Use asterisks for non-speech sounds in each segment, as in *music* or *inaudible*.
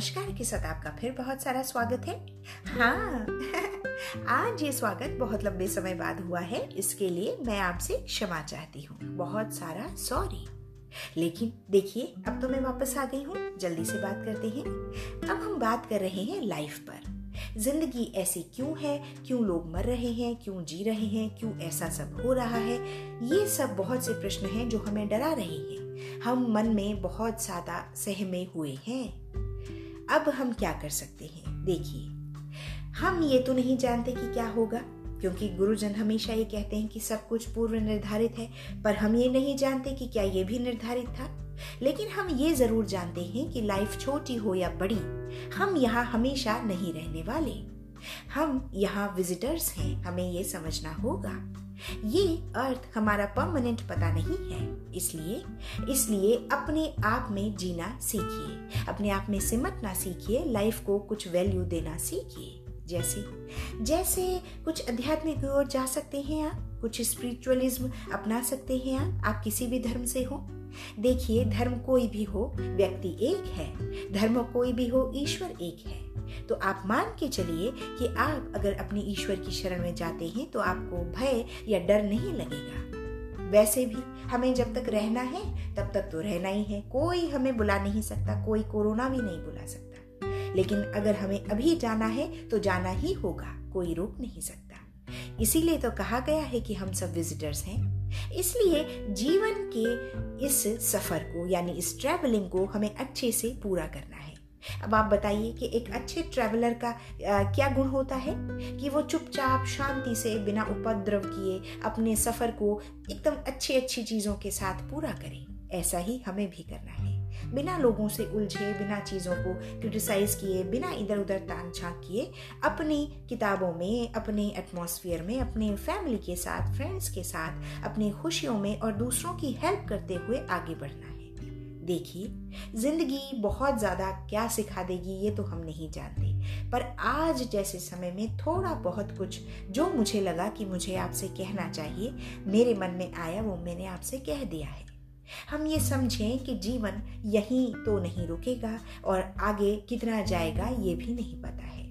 साथ आपका फिर बहुत सारा स्वागत है। हाँ *laughs* आज ये स्वागत बहुत लंबे समय बाद हुआ है, इसके लिए मैं आपसे क्षमा चाहती हूँ। बहुत सारा सॉरी। लेकिन देखिए, अब तो मैं वापस आ गई हूँ। जल्दी से बात करते हैं। अब हम बात कर रहे हैं लाइफ पर। ज़िंदगी ऐसी क्यों है? क्यों लोग मर रहे हैं? क्यों जी रहे हैं? क्यों ऐसा सब हो रहा है? ये सब बहुत से प्रश्न हैं जो हमें डरा रहे हैं। हम मन में बहुत ज़्यादा सहमे हुए हैं। अब हम क्या कर सकते हैं? देखिए, हम ये तो नहीं जानते कि क्या होगा, क्योंकि गुरुजन हमेशा ये कहते हैं कि सब कुछ पूर्व निर्धारित है, पर हम ये नहीं जानते कि क्या ये भी निर्धारित था। लेकिन हम ये ज़रूर जानते हैं कि लाइफ छोटी हो या बड़ी, हम यहाँ हमेशा नहीं रहने वाले। हम यहाँ विजिटर्स हैं, हमें ये समझना होगा। ये अर्थ हमारा परमानेंट पता नहीं है। इसलिए इसलिए अपने आप में जीना सीखिए। अपने आप में सिमटना सीखिए लाइफ को कुछ वैल्यू देना सीखिए। जैसे जैसे कुछ अध्यात्मिक ओर जा सकते हैं आप, कुछ स्पिरिचुअलिज्म अपना सकते हैं आप किसी भी धर्म से हो। देखिए, धर्म कोई भी हो, व्यक्ति एक है। धर्म कोई भी हो, ईश्वर एक है। तो आप मान के चलिए कि आप अगर अपने ईश्वर की शरण में जाते हैं तो आपको भय या डर नहीं लगेगा। वैसे भी हमें जब तक रहना है, तब तक तो रहना ही है। कोई हमें बुला नहीं सकता, कोई कोरोना भी नहीं बुला सकता। लेकिन अगर हमें अभी जाना है तो जाना ही होगा, कोई रोक नहीं सकता। इसीलिए तो कहा गया है कि हम सब विजिटर्स हैं। इसलिए जीवन के इस सफ़र को यानी इस ट्रैवलिंग को हमें अच्छे से पूरा करना है। अब आप बताइए कि एक अच्छे ट्रैवलर का आ, क्या गुण होता है? कि वो चुपचाप शांति से बिना उपद्रव किए अपने सफ़र को एकदम अच्छी अच्छी चीज़ों के साथ पूरा करें। ऐसा ही हमें भी करना है। बिना लोगों से उलझे, बिना चीज़ों को क्रिटिसाइज किए, बिना इधर उधर तान झाँक किए, अपनी किताबों में, अपने एटमॉस्फेयर में, अपने फैमिली के साथ फ्रेंड्स के साथ, अपनी खुशियों में और दूसरों की हेल्प करते हुए आगे बढ़ना है। देखिए, ज़िंदगी बहुत ज़्यादा क्या सिखा देगी ये तो हम नहीं जानते, पर आज जैसे समय में थोड़ा बहुत कुछ जो मुझे लगा कि मुझे आपसे कहना चाहिए, मेरे मन में आया वो मैंने आपसे कह दिया है। हम ये समझें कि जीवन यहीं तो नहीं रुकेगा और आगे कितना जाएगा ये भी नहीं पता है।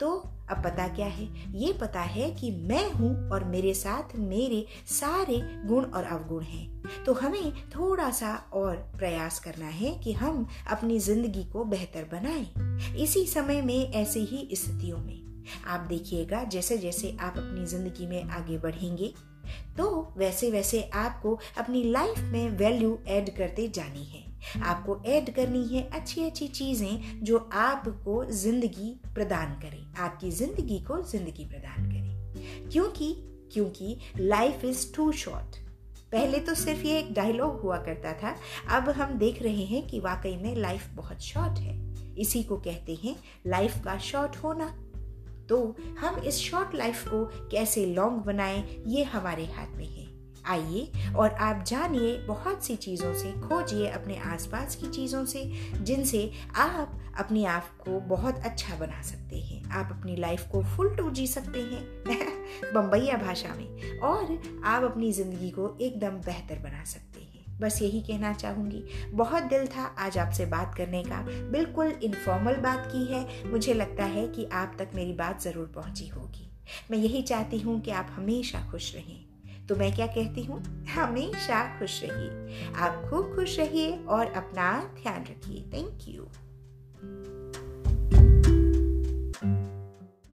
तो अब पता क्या है? ये पता है कि मैं हूँ और मेरे साथ मेरे सारे गुण और अवगुण हैं। तो हमें थोड़ा सा और प्रयास करना है कि हम अपनी ज़िंदगी को बेहतर बनाएँ। इसी समय में ऐसे ही स्थितियों में। आप देखिएगा जैसे जैसे आप अपनी ज़िंदगी में आगे बढ़ेंगे तो वैसे वैसे आपको अपनी लाइफ में वैल्यू ऐड करते जानी है। आपको ऐड करनी है अच्छी अच्छी चीज़ें जो आपको ज़िंदगी प्रदान करें। आपकी ज़िंदगी को ज़िंदगी प्रदान करें। क्योंकि क्योंकि लाइफ इज़ टू शॉर्ट पहले तो सिर्फ़ ये एक डायलॉग हुआ करता था। अब हम देख रहे हैं कि वाकई में लाइफ बहुत शॉर्ट है। इसी को कहते हैं लाइफ का शॉर्ट होना। तो हम इस शॉर्ट लाइफ को कैसे लॉन्ग बनाएँ, ये हमारे हाथ में है। आइए और आप जानिए बहुत सी चीज़ों से, खोजिए अपने आसपास की चीज़ों से, जिनसे आप अपने आप को बहुत अच्छा बना सकते हैं। आप अपनी लाइफ को फुल टू जी सकते हैं *laughs* बम्बैया भाषा में और आप अपनी ज़िंदगी को एकदम बेहतर बना सकते हैं। बस यही कहना चाहूँगी। बहुत दिल था आज आपसे बात करने का। बिल्कुल इनफॉर्मल बात की है। मुझे लगता है कि आप तक मेरी बात ज़रूर पहुँची होगी। मैं यही चाहती हूँ कि आप हमेशा खुश रहें। तो मैं क्या कहती हूँ? हमेशा खुश रहिए। आप खूब खुश रहिए और अपना ध्यान रखिए। Thank you